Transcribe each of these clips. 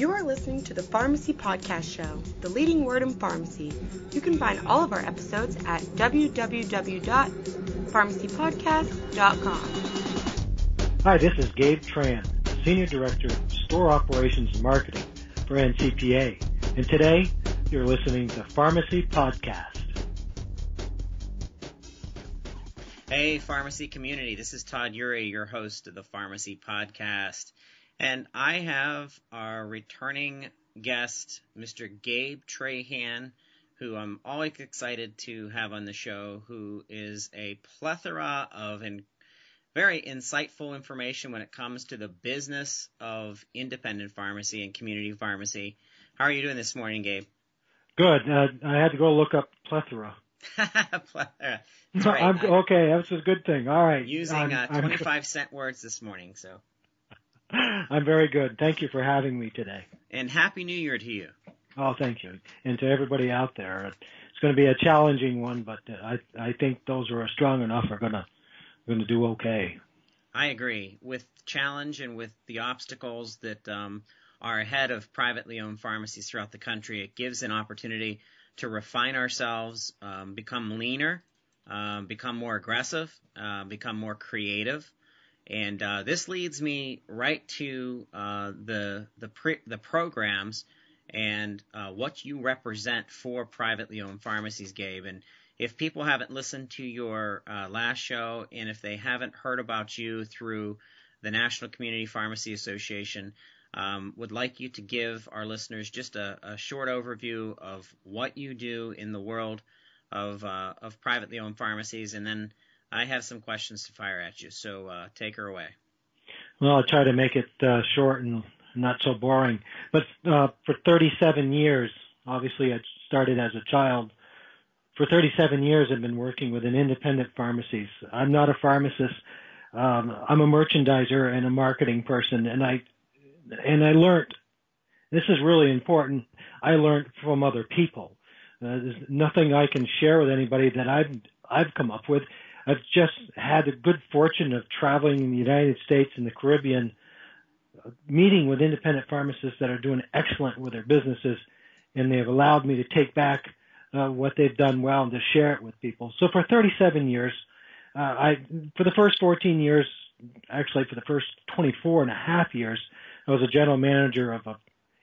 You are listening to the Pharmacy Podcast Show, the leading word in pharmacy. You can find all of our episodes at www.pharmacypodcast.com. Hi, this is Gabe Trahan, Senior Director of Store Operations and Marketing for NCPA. And today, you're listening to Pharmacy Podcast. Hey, pharmacy community. This is Todd Eury, your host of the Pharmacy Podcast. And I have our returning guest, Mr. Gabe Trahan, who I'm always excited to have on the show, who is a plethora of in, very insightful information when it comes to the business of independent pharmacy and community pharmacy. How are you doing this morning, Gabe? Good. Uh, I had to go look up plethora. plethora. I'm, okay, that's a good thing. All right. Using I'm, uh, I'm- 25 cent words this morning, so. I'm very good. Thank you for having me today. And Happy New Year to you. Oh, thank you. And to everybody out there, it's going to be a challenging one, but I I think those who are strong enough are going to going to do okay. I agree with challenge and with the obstacles that um, are ahead of privately owned pharmacies throughout the country. It gives an opportunity to refine ourselves, um, become leaner, um, become more aggressive, uh, become more creative. And uh, this leads me right to uh, the the pre- the programs and uh, what you represent for privately owned pharmacies, Gabe. And if people haven't listened to your uh, last show and if they haven't heard about you through the National Community Pharmacy Association, um, would like you to give our listeners just a, a short overview of what you do in the world of uh, of privately owned pharmacies, and then I have some questions to fire at you. So uh, take her away. Well, I'll try to make it uh, short and not so boring. But uh, for 37 years, obviously I started as a child. For 37 years, I've been working with an independent pharmacies. I'm not a pharmacist. Um, I'm a merchandiser and a marketing person, and I and I learned. This is really important. I learned from other people. Uh, there's nothing I can share with anybody that I've I've come up with. I've just had the good fortune of traveling in the United States and the Caribbean, meeting with independent pharmacists that are doing excellent with their businesses, and they have allowed me to take back uh, what they've done well and to share it with people. So for 37 years, uh, I for the first 14 years, actually for the first 24 and a half years, I was a general manager of a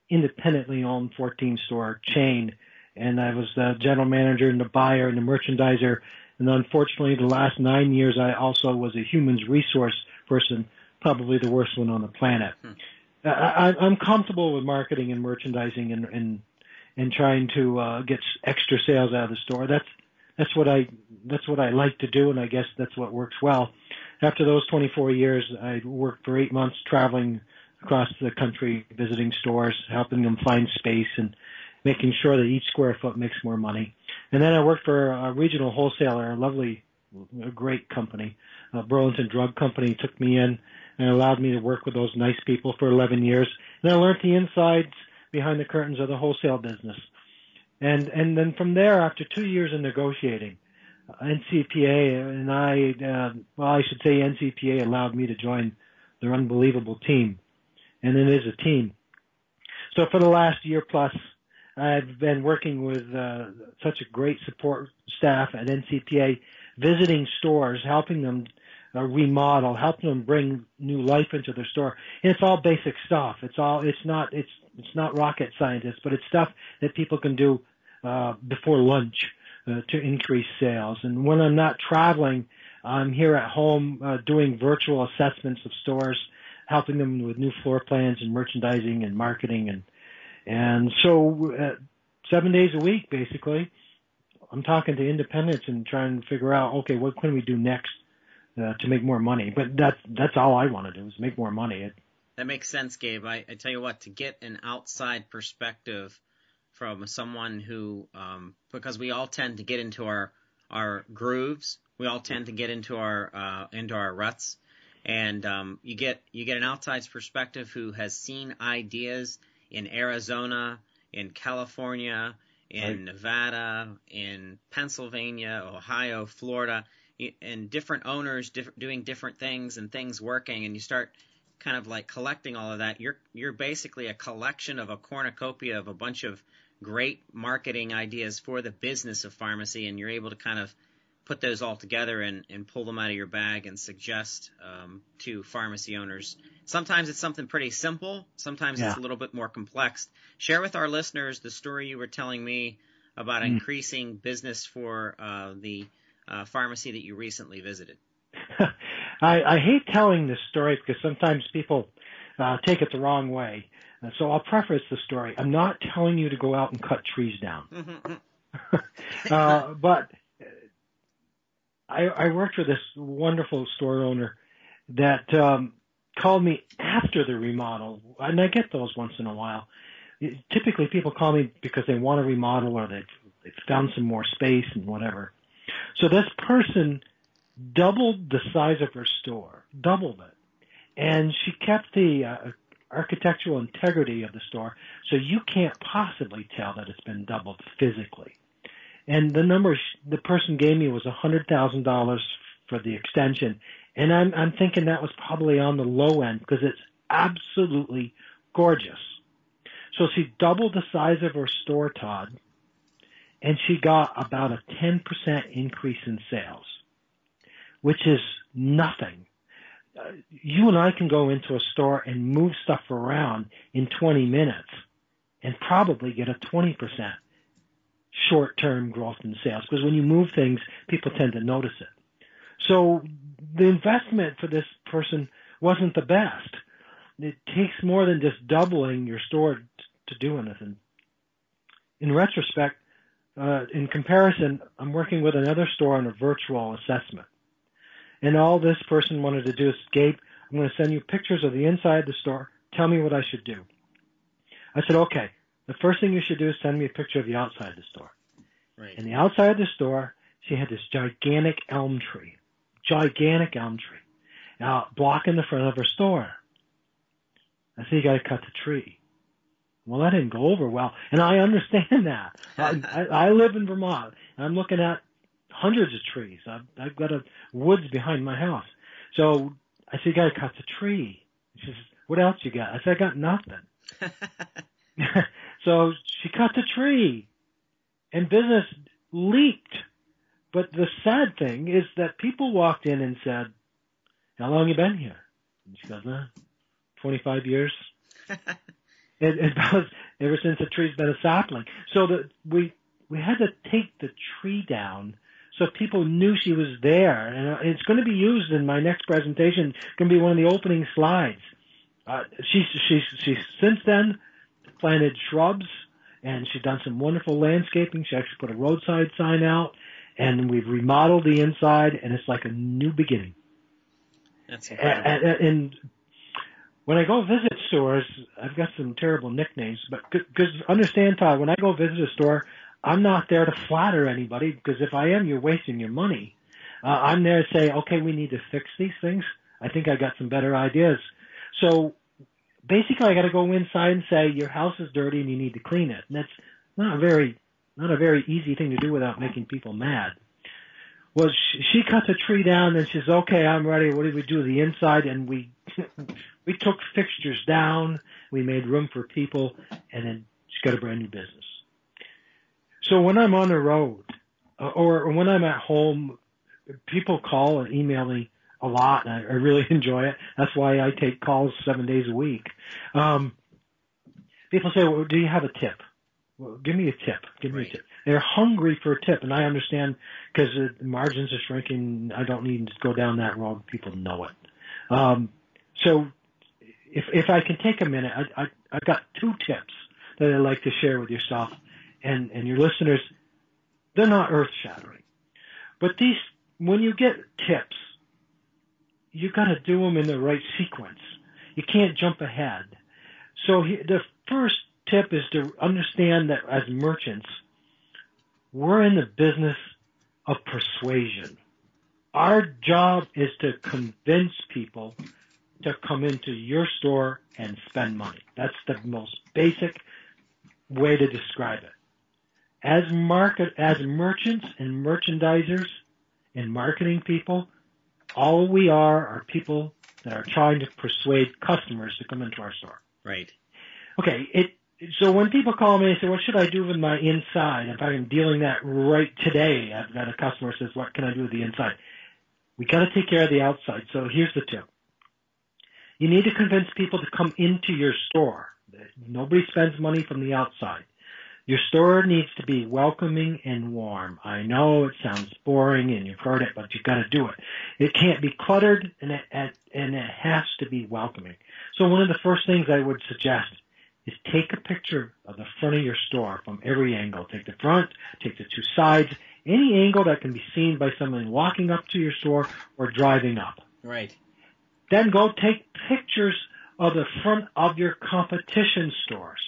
independently owned 14 store chain, and I was the general manager and the buyer and the merchandiser and unfortunately, the last nine years, I also was a humans resource person, probably the worst one on the planet. Hmm. I, I, I'm comfortable with marketing and merchandising and and, and trying to uh, get extra sales out of the store. That's that's what I that's what I like to do, and I guess that's what works well. After those 24 years, I worked for eight months traveling across the country, visiting stores, helping them find space, and making sure that each square foot makes more money. And then I worked for a regional wholesaler, a lovely, a great company. Uh, Burlington Drug Company took me in and allowed me to work with those nice people for 11 years. And I learned the insides behind the curtains of the wholesale business. And, and then from there, after two years of negotiating, NCPA and I, uh, well, I should say NCPA allowed me to join their unbelievable team. And it is a team. So for the last year plus, I've been working with uh, such a great support staff at NCPA, visiting stores, helping them uh, remodel, helping them bring new life into their store. And it's all basic stuff. It's all. It's not. It's it's not rocket scientists, but it's stuff that people can do uh, before lunch uh, to increase sales. And when I'm not traveling, I'm here at home uh, doing virtual assessments of stores, helping them with new floor plans and merchandising and marketing and and so uh, seven days a week, basically, I'm talking to independents and trying to figure out, okay, what can we do next uh, to make more money? But that's that's all I want to do is make more money. It, That makes sense, Gabe. I, I tell you what, to get an outside perspective from someone who, um, because we all tend to get into our our grooves, we all tend to get into our uh, into our ruts, and um, you get you get an outside perspective who has seen ideas in Arizona, in California, in Right. Nevada, in Pennsylvania, Ohio, Florida, and different owners diff- doing different things and things working, and you start kind of like collecting all of that, you're you're basically a collection of a cornucopia of a bunch of great marketing ideas for the business of pharmacy, and you're able to kind of put those all together and, and pull them out of your bag and suggest um, to pharmacy owners. Sometimes it's something pretty simple. Sometimes yeah. it's a little bit more complex. Share with our listeners the story you were telling me about mm. increasing business for uh, the uh, pharmacy that you recently visited. I, I hate telling this story because sometimes people uh, take it the wrong way. Uh, so I'll preface the story. I'm not telling you to go out and cut trees down. uh, but I, I worked with this wonderful store owner that um, called me after the remodel, and I get those once in a while. Typically, people call me because they want to remodel or they've, they've found some more space and whatever. So this person doubled the size of her store, doubled it, and she kept the uh, architectural integrity of the store, so you can't possibly tell that it's been doubled physically. And the number the person gave me was hundred thousand dollars for the extension, and I'm I'm thinking that was probably on the low end because it's absolutely gorgeous. So she doubled the size of her store, Todd, and she got about a 10% increase in sales, which is nothing. Uh, you and I can go into a store and move stuff around in 20 minutes and probably get a 20% short-term growth in sales because when you move things, people tend to notice it. So the investment for this person wasn't the best. It takes more than just doubling your store to do anything. In retrospect, uh, in comparison, I'm working with another store on a virtual assessment. And all this person wanted to do is, Gabe, I'm going to send you pictures of the inside of the store. Tell me what I should do. I said, okay, the first thing you should do is send me a picture of the outside of the store. Right. And the outside of the store, she had this gigantic elm tree, gigantic elm tree, now blocking the front of her store. I said, you got to cut the tree. Well, that didn't go over well, and I understand that. I, I, I live in Vermont, and I'm looking at hundreds of trees. I've, I've got a woods behind my house, so I said, "You got to cut the tree." She says, "What else you got?" I said, "I got nothing." so she cut the tree, and business leaked. But the sad thing is that people walked in and said, "How long you been here?" And she goes, eh, "25 years." it, it was ever since the tree's been a sapling. So that we we had to take the tree down so people knew she was there. And it's going to be used in my next presentation. It's going to be one of the opening slides. Uh, she's she's she's since then planted shrubs and she's done some wonderful landscaping. She actually put a roadside sign out, and we've remodeled the inside, and it's like a new beginning. That's incredible. And, and, and when I go visit stores, I've got some terrible nicknames, but because understand, Todd, when I go visit a store, I'm not there to flatter anybody because if I am, you're wasting your money. Uh, I'm there to say, okay, we need to fix these things. I think I got some better ideas. So basically I got to go inside and say your house is dirty and you need to clean it. And that's not a very not a very easy thing to do without making people mad. Well, she, she cut the tree down and she says, "Okay, I'm ready. What did we do? The inside?" And we we took fixtures down. We made room for people, and then she got a brand new business. So when I'm on the road, uh, or when I'm at home, people call and email me a lot, and I, I really enjoy it. That's why I take calls seven days a week. Um, people say, "Well, do you have a tip?" Well, give me a tip. Give me right. a tip. They're hungry for a tip, and I understand because the margins are shrinking. I don't need to go down that road. People know it. Um, so, if if I can take a minute, I, I I've got two tips that I'd like to share with yourself and and your listeners. They're not earth shattering, but these when you get tips, you got to do them in the right sequence. You can't jump ahead. So he, the first tip is to understand that as merchants, we're in the business of persuasion. Our job is to convince people to come into your store and spend money. That's the most basic way to describe it. As market, as merchants and merchandisers and marketing people, all we are are people that are trying to persuade customers to come into our store. Right. Okay, it so when people call me and say, "What should I do with my inside?" In fact, I'm dealing that right today. I've got a customer says, "What can I do with the inside?" We got to take care of the outside. So here's the tip: you need to convince people to come into your store. Nobody spends money from the outside. Your store needs to be welcoming and warm. I know it sounds boring and you've heard it, but you've got to do it. It can't be cluttered and it, and it has to be welcoming. So one of the first things I would suggest is take a picture of the front of your store from every angle. Take the front, take the two sides, any angle that can be seen by someone walking up to your store or driving up. Right. Then go take pictures of the front of your competition stores.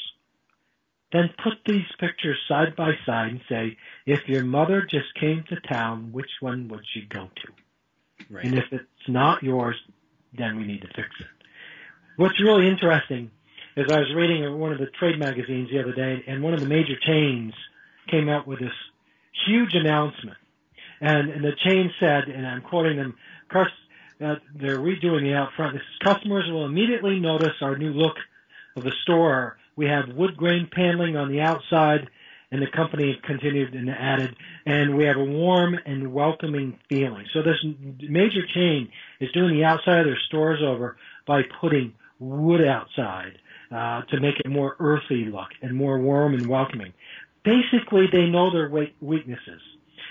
Then put these pictures side by side and say, if your mother just came to town, which one would she go to? Right. And if it's not yours, then we need to fix it. What's really interesting is I was reading one of the trade magazines the other day, and one of the major chains came out with this huge announcement. And, and the chain said, and I'm quoting them, uh, they're redoing the out front. This is, customers will immediately notice our new look of the store we have wood grain paneling on the outside, and the company continued and added, and we have a warm and welcoming feeling. So this major chain is doing the outside of their stores over by putting wood outside uh, to make it more earthy look and more warm and welcoming. Basically, they know their weaknesses.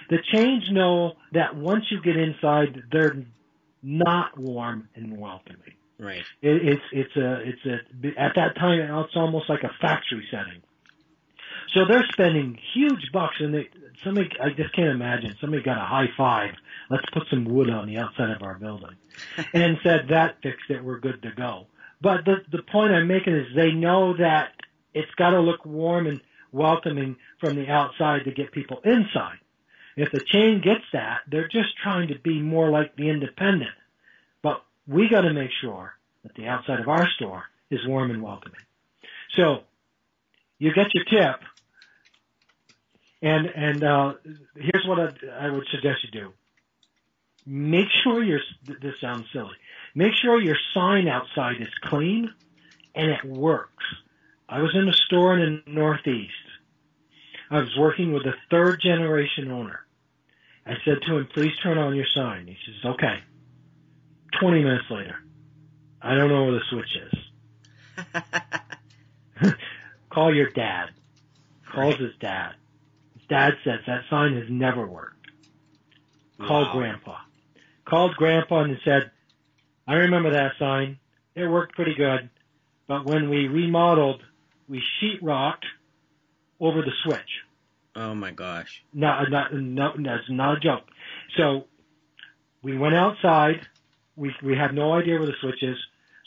The chains know that once you get inside, they're not warm and welcoming. Right. It, it's it's a it's a at that time it's almost like a factory setting. So they're spending huge bucks, and they somebody I just can't imagine somebody got a high five. Let's put some wood on the outside of our building, and said that fixed it. We're good to go. But the the point I'm making is they know that it's got to look warm and welcoming from the outside to get people inside. If the chain gets that, they're just trying to be more like the independent we got to make sure that the outside of our store is warm and welcoming. So you get your tip, and and uh, here's what I, I would suggest you do. Make sure your this sounds silly. Make sure your sign outside is clean and it works. I was in a store in the Northeast. I was working with a third generation owner. I said to him, please turn on your sign. He says, okay. 20 minutes later. I don't know where the switch is. Call your dad. Calls his dad. His dad says that sign has never worked. Called wow. grandpa. Called grandpa and said, I remember that sign. It worked pretty good. But when we remodeled, we sheetrocked over the switch. Oh my gosh. No, not, no, that's not a joke. So we went outside we we had no idea where the switch is,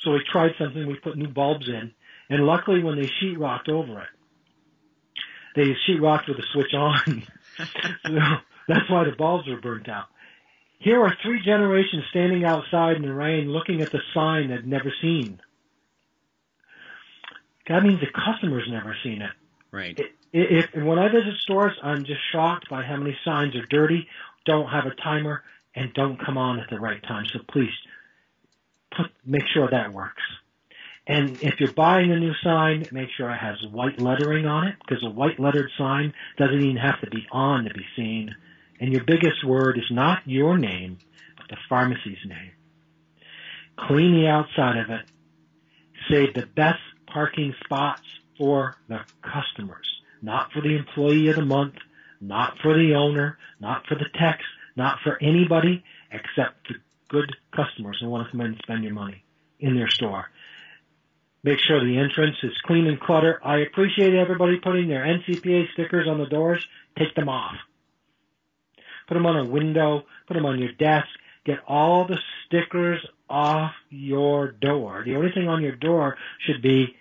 so we tried something. We put new bulbs in, and luckily, when they sheetrocked over it, they sheetrocked with the switch on. so that's why the bulbs were burnt out. Here are three generations standing outside in the rain, looking at the sign they'd never seen. That means the customer's never seen it. Right. If, if when I visit stores, I'm just shocked by how many signs are dirty, don't have a timer, and don't come on at the right time. So please put, make sure that works. And if you're buying a new sign, make sure it has white lettering on it because a white lettered sign doesn't even have to be on to be seen. And your biggest word is not your name, but the pharmacy's name. Clean the outside of it. Save the best parking spots for the customers, not for the employee of the month, not for the owner, not for the techs, not for anybody except the good customers who want to come in and spend your money in their store. Make sure the entrance is clean and clutter. I appreciate everybody putting their NCPA stickers on the doors. Take them off. Put them on a window. Put them on your desk. Get all the stickers off your door. The only thing on your door should be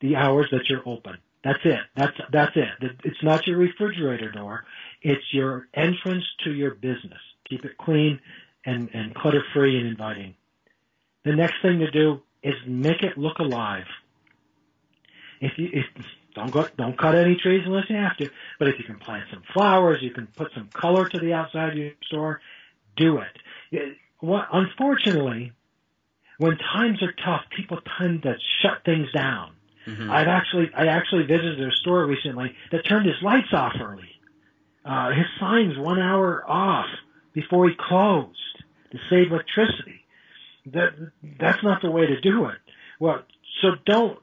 the hours that you're open. That's it. That's that's it. It's not your refrigerator door. It's your entrance to your business. Keep it clean and, and clutter free and inviting. The next thing to do is make it look alive. If you if, don't go, don't cut any trees unless you have to. But if you can plant some flowers, you can put some color to the outside of your store. Do it. it what, unfortunately, when times are tough, people tend to shut things down. Mhm. I've actually I actually visited a store recently that turned his lights off early. Uh, his signs one hour off before he closed to save electricity. That that's not the way to do it. Well, so don't.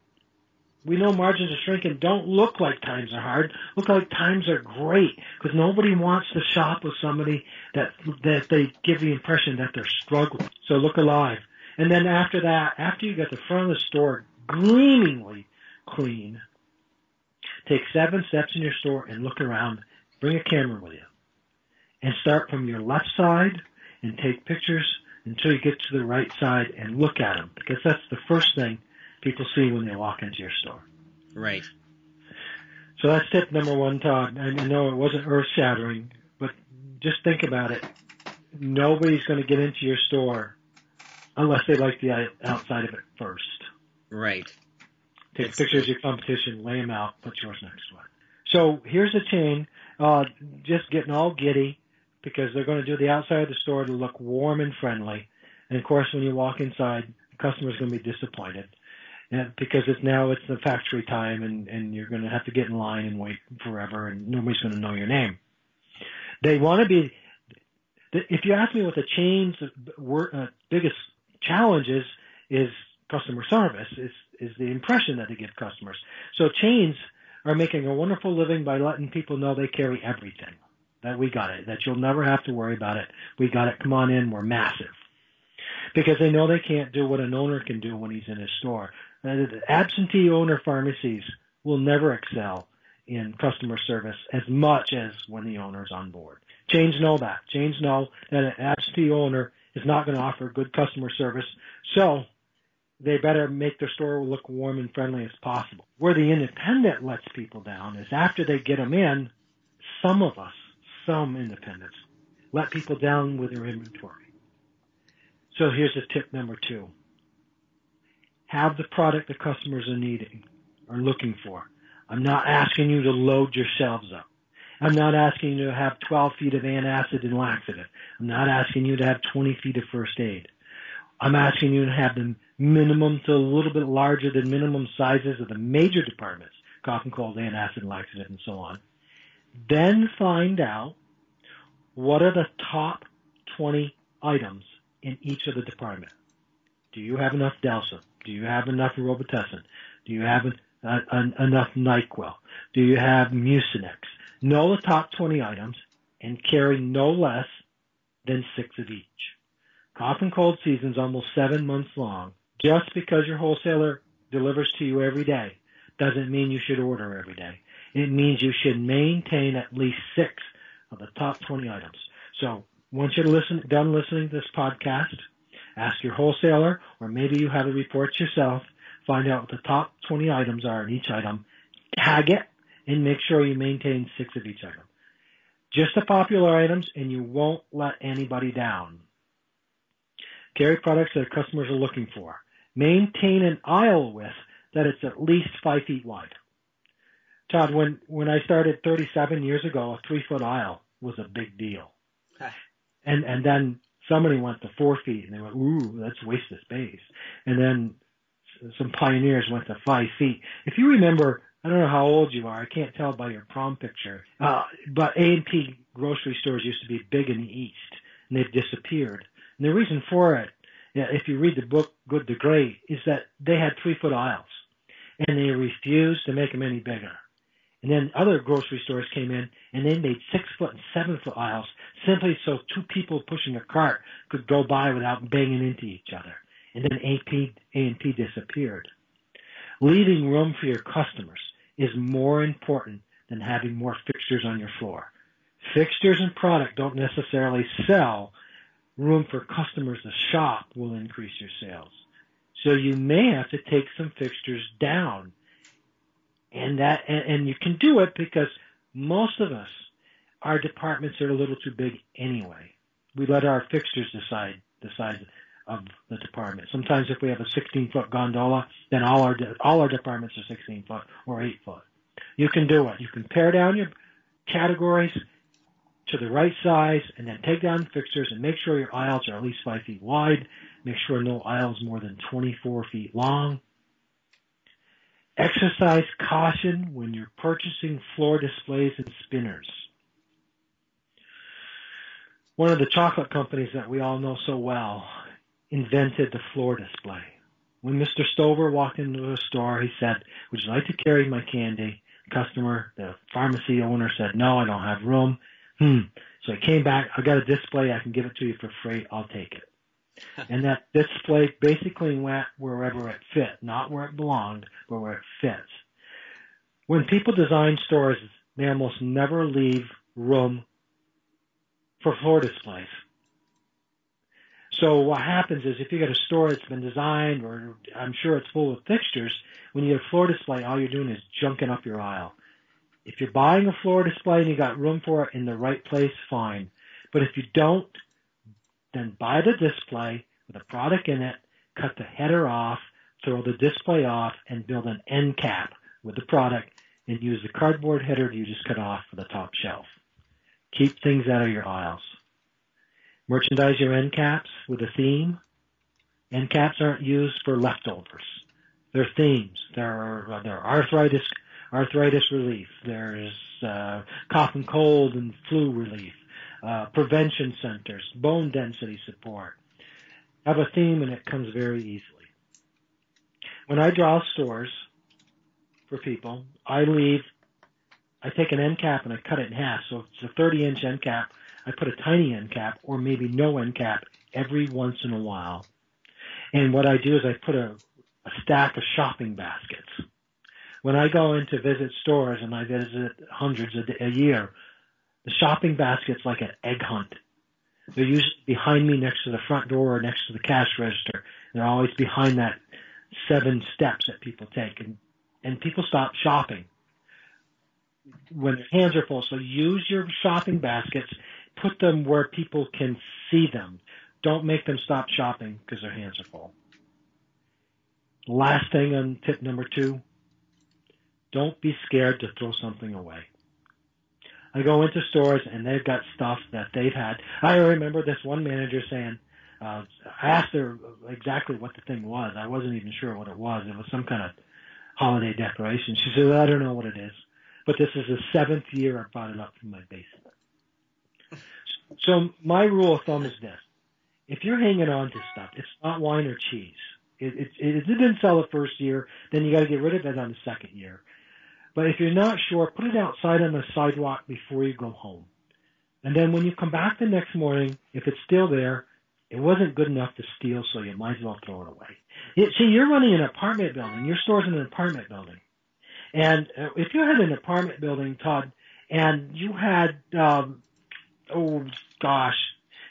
We know margins are shrinking. Don't look like times are hard. Look like times are great because nobody wants to shop with somebody that that they give the impression that they're struggling. So look alive. And then after that, after you get the front of the store gleamingly clean, take seven steps in your store and look around. Bring a camera with you. And start from your left side and take pictures until you get to the right side and look at them because that's the first thing people see when they walk into your store. Right. So that's tip number one, Todd. And I know it wasn't earth shattering, but just think about it. Nobody's going to get into your store unless they like the outside of it first. Right. Take It's- pictures of your competition, lay them out, put yours next to it. So here's a chain, uh, just getting all giddy because they're going to do the outside of the store to look warm and friendly. And of course, when you walk inside, the customer's going to be disappointed because it's now it's the factory time and, and you're going to have to get in line and wait forever and nobody's going to know your name. They want to be, if you ask me what the chain's uh, biggest challenge is, is customer service, is, is the impression that they give customers. So chains are making a wonderful living by letting people know they carry everything. That we got it. That you'll never have to worry about it. We got it. Come on in. We're massive. Because they know they can't do what an owner can do when he's in his store. Uh, the absentee owner pharmacies will never excel in customer service as much as when the owner's on board. Chains know that. Chains know that an absentee owner is not going to offer good customer service. So they better make their store look warm and friendly as possible. Where the independent lets people down is after they get them in, some of us, some independents, let people down with their inventory. So here's a tip number two. Have the product the customers are needing, are looking for. I'm not asking you to load your shelves up. I'm not asking you to have 12 feet of antacid and laxative. I'm not asking you to have 20 feet of first aid. I'm asking you to have the minimum to a little bit larger than minimum sizes of the major departments, cough and cold, antacid, and laxative, and so on. Then find out what are the top 20 items in each of the department. Do you have enough Delsym? Do you have enough Robitussin? Do you have uh, enough NyQuil? Do you have Mucinex? Know the top 20 items and carry no less than six of each. Cough and cold season is almost seven months long. Just because your wholesaler delivers to you every day doesn't mean you should order every day. It means you should maintain at least six of the top 20 items. So once you're listen, done listening to this podcast, ask your wholesaler, or maybe you have the reports yourself, find out what the top 20 items are in each item, tag it, and make sure you maintain six of each item. Just the popular items, and you won't let anybody down. Carry products that customers are looking for. Maintain an aisle width that it's at least five feet wide. Todd, when, when I started 37 years ago, a three foot aisle was a big deal. And, and then somebody went to four feet and they went, ooh, that's waste of space. And then some pioneers went to five feet. If you remember, I don't know how old you are, I can't tell by your prom picture, uh, but A&P grocery stores used to be big in the East and they've disappeared. And the reason for it, if you read the book Good to Great, is that they had three foot aisles and they refused to make them any bigger. And then other grocery stores came in and they made six foot and seven foot aisles simply so two people pushing a cart could go by without banging into each other. And then AP, A&P disappeared. Leaving room for your customers is more important than having more fixtures on your floor. Fixtures and product don't necessarily sell. Room for customers to shop will increase your sales. So you may have to take some fixtures down. And that and, and you can do it because most of us our departments are a little too big anyway. We let our fixtures decide the size of the department. Sometimes if we have a 16 foot gondola then all our all our departments are 16 foot or 8 foot you can do it. You can pare down your categories to the right size and then take down fixtures and make sure your aisles are at least five feet wide Make sure no aisles more than 24 feet long. Exercise caution when you're purchasing floor displays and spinners. One of the chocolate companies that we all know so well invented the floor display. When Mr. Stover walked into a store, he said, would you like to carry my candy? Customer, the pharmacy owner said, no, I don't have room. Hmm. So I came back, I got a display, I can give it to you for free, I'll take it. and that display basically went wherever it fit, not where it belonged, but where it fits. When people design stores, they almost never leave room for floor displays. So what happens is if you get a store that's been designed or I'm sure it's full of fixtures, when you get a floor display, all you're doing is junking up your aisle. If you're buying a floor display and you got room for it in the right place, fine. But if you don't, then buy the display with a product in it, cut the header off, throw the display off, and build an end cap with the product and use the cardboard header you just cut off for the top shelf. Keep things out of your aisles. Merchandise your end caps with a theme. End caps aren't used for leftovers. They're themes. They're, uh, they're arthritis, arthritis relief. There's uh, cough and cold and flu relief. Uh, prevention centers, bone density support. Have a theme and it comes very easily. When I draw stores for people, I leave, I take an end cap and I cut it in half. So if it's a 30 inch end cap, I put a tiny end cap or maybe no end cap every once in a while. And what I do is I put a, a stack of shopping baskets. When I go in to visit stores and I visit hundreds a, a year, the shopping basket's like an egg hunt. They're usually behind me next to the front door or next to the cash register. They're always behind that seven steps that people take and, and people stop shopping when their hands are full. So use your shopping baskets put them where people can see them. Don't make them stop shopping because their hands are full. Last thing on tip number two, don't be scared to throw something away. I go into stores and they've got stuff that they've had. I remember this one manager saying, uh, I asked her exactly what the thing was. I wasn't even sure what it was. It was some kind of holiday decoration. She said, I don't know what it is, but this is the seventh year I brought it up from my basement. So my rule of thumb is this: if you're hanging on to stuff, it's not wine or cheese. It, it, it, it didn't sell the first year, then you got to get rid of it on the second year. But if you're not sure, put it outside on the sidewalk before you go home. And then when you come back the next morning, if it's still there, it wasn't good enough to steal, so you might as well throw it away. See, you're running an apartment building. Your store's in an apartment building. And uh, if you had an apartment building, Todd, and you had um, oh gosh,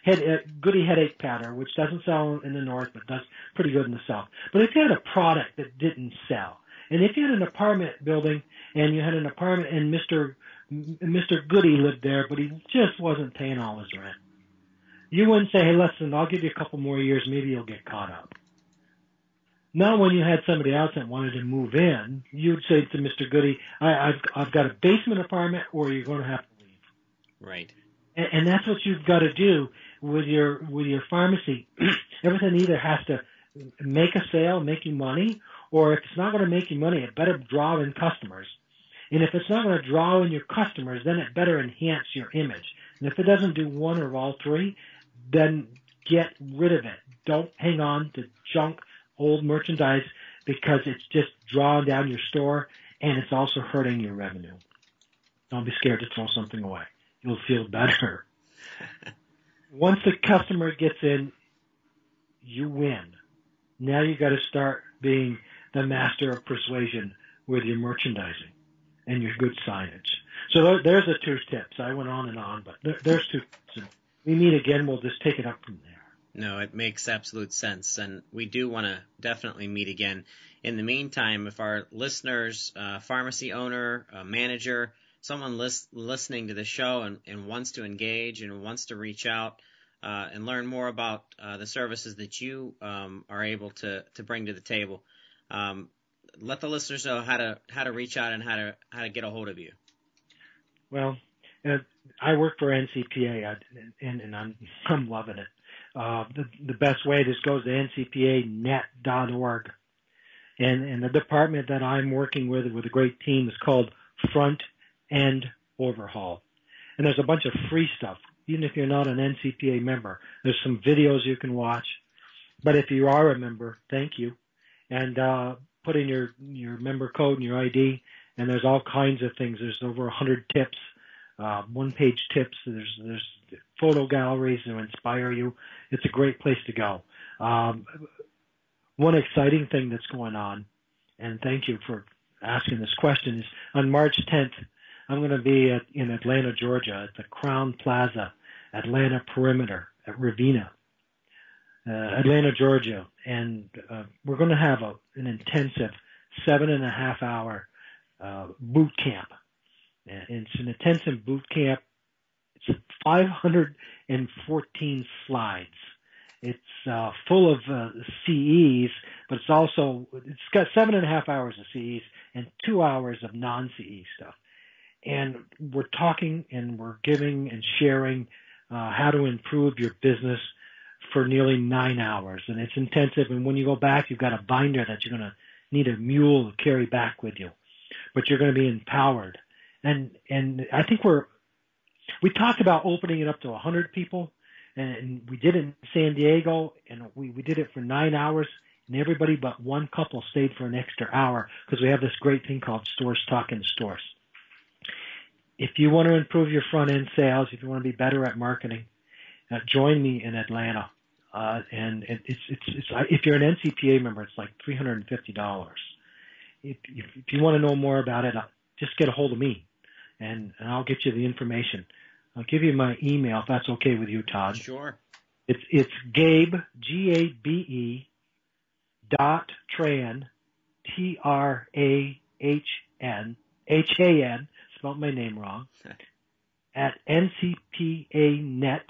head, uh, Goody headache powder, which doesn't sell in the north but does pretty good in the south. But if you had a product that didn't sell, and if you had an apartment building and you had an apartment and Mr. Mr. Goody lived there, but he just wasn't paying all his rent, you wouldn't say, "Hey, listen, I'll give you a couple more years, maybe you'll get caught up." Not when you had somebody else that wanted to move in, you'd say to Mr. Goody, I, "I've I've got a basement apartment, or you're going to have to leave." Right and, and that's what you've got to do with your with your pharmacy. Everything either has to make a sale, make you money, or if it's not going to make you money, it better draw in customers. And if it's not going to draw in your customers, then it better enhance your image. And if it doesn't do one or all three, then get rid of it. Don't hang on to junk, old merchandise because it's just drawing down your store and it's also hurting your revenue. Don't be scared to throw something away you'll feel better. Once the customer gets in, you win. Now you've got to start being the master of persuasion with your merchandising and your good signage. So there's the two tips. I went on and on, but there, there's two. We meet again. We'll just take it up from there. No, it makes absolute sense, and we do want to definitely meet again. In the meantime, if our listeners, uh, pharmacy owner, uh, manager, someone lis- listening to the show and, and, wants to engage and wants to reach out uh, and learn more about uh, the services that you um, are able to, to bring to the table, um, let the listeners know how to how to reach out and how to how to get a hold of you. Well, uh, I work for NCPA, and, and I'm I'm loving it. uh, the, the best way just goes to ncpanet.org. And, and the department that I'm working with with a great team is called Front End Overhaul. And there's a bunch of free stuff, even if you're not an NCPA member. There's some videos you can watch. But if you are a member, thank you. And uh, put in your, your member code and your ID, and there's all kinds of things. There's over 100 tips, uh, one-page tips. There's, there's photo galleries to inspire you. It's a great place to go. Um, one exciting thing that's going on, and thank you for asking this question, is on March 10th, I'm going to be at, in Atlanta, Georgia, at the Crowne Plaza, Atlanta Perimeter at Ravinia, uh, Atlanta, Georgia, and uh, we're going to have a, an intensive seven and a half hour uh, boot camp. And it's an intensive boot camp. It's 514 slides. It's uh, full of uh, CEs, but it's also it's got seven and a half hours of CEs and two hours of non-CE stuff. And we're talking and we're giving and sharing uh, how to improve your business for nearly nine hours, and it's intensive. And when you go back, you've got a binder that you're going to need a mule to carry back with you, but you're going to be empowered. And and I think we're we talked about opening it up to 100 people and we did it in San Diego, and we we did it for nine hours, and everybody but one couple stayed for an extra hour because we have this great thing called Stores Talk in Stores. If you want to improve your front end sales, if you want to be better at marketing, uh, join me in Atlanta. Uh, and it, it's, it's, it's, if you're an NCPA member, it's like $350. If, if, if you want to know more about it, uh, just get a hold of me and, and I'll get you the information. I'll give you my email if that's okay with you, Todd. Sure. It's it's Gabe G A B E dot Trahan T R A H N H A N spelled my name wrong at ncpanet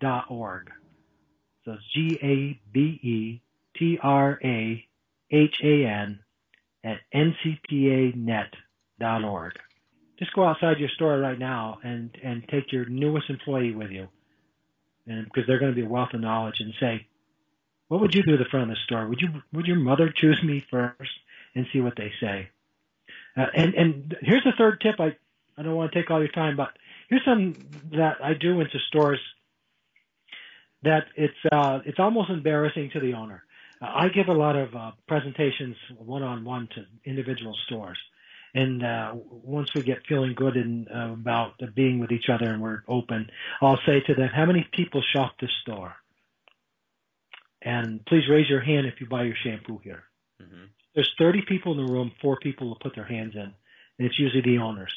dot org. So it's G A B E T R A H A N at ncpanet dot org just go outside your store right now and and take your newest employee with you, and because they're going to be a wealth of knowledge, and say, what would you do at the front of the store? Would you would your mother choose me first, and see what they say? Uh, and and here's the third tip. I I don't want to take all your time, but here's something that I do into stores that it's uh, it's almost embarrassing to the owner. Uh, I give a lot of uh, presentations one on one to individual stores and uh, once we get feeling good and uh, about being with each other and we're open, I'll say to them, "How many people shop this store?" And please raise your hand if you buy your shampoo here. Mm-hmm. There's 30 people in the room, four people will put their hands in, and it's usually the owners,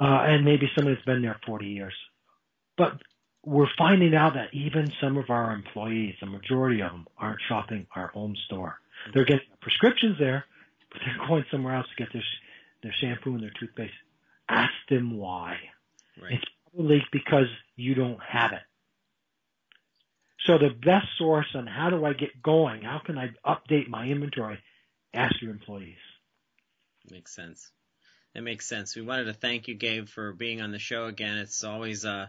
uh, and maybe somebody that's been there 40 years. But we're finding out that even some of our employees, the majority of them, aren't shopping our home store. They're getting prescriptions there, but they're going somewhere else to get their their shampoo and their toothpaste. Ask them why. Right. It's probably because you don't have it. So the best source on how do I get going, how can I update my inventory, ask your employees. Makes sense. That makes sense. We wanted to thank you, Gabe, for being on the show again. It's always uh,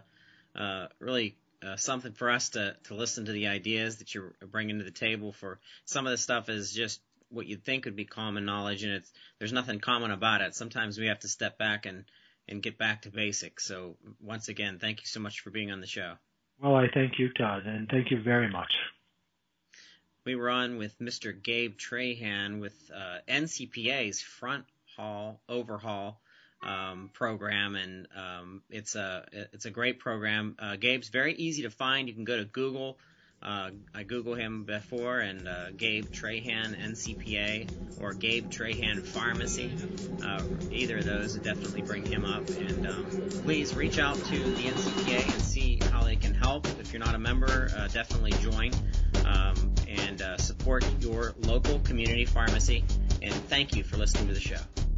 uh, really uh, something for us to, to listen to the ideas that you're bringing to the table. For some of the stuff is just what you'd think would be common knowledge, and it's there's nothing common about it. Sometimes we have to step back and and get back to basics. So once again, thank you so much for being on the show. Well, I thank you, Todd, and thank you very much. We were on with Mr. Gabe Trahan with uh, NCPA's Front Hall Overhaul um, program, and um, it's a it's a great program. Uh, Gabe's very easy to find. You can go to Google uh, I Google him before, and uh, Gabe Trahan NCPA or Gabe Trahan Pharmacy. Uh, either of those would definitely bring him up. And um, please reach out to the NCPA and see how they can help. If you're not a member, uh, definitely join um, and uh, support your local community pharmacy. And thank you for listening to the show.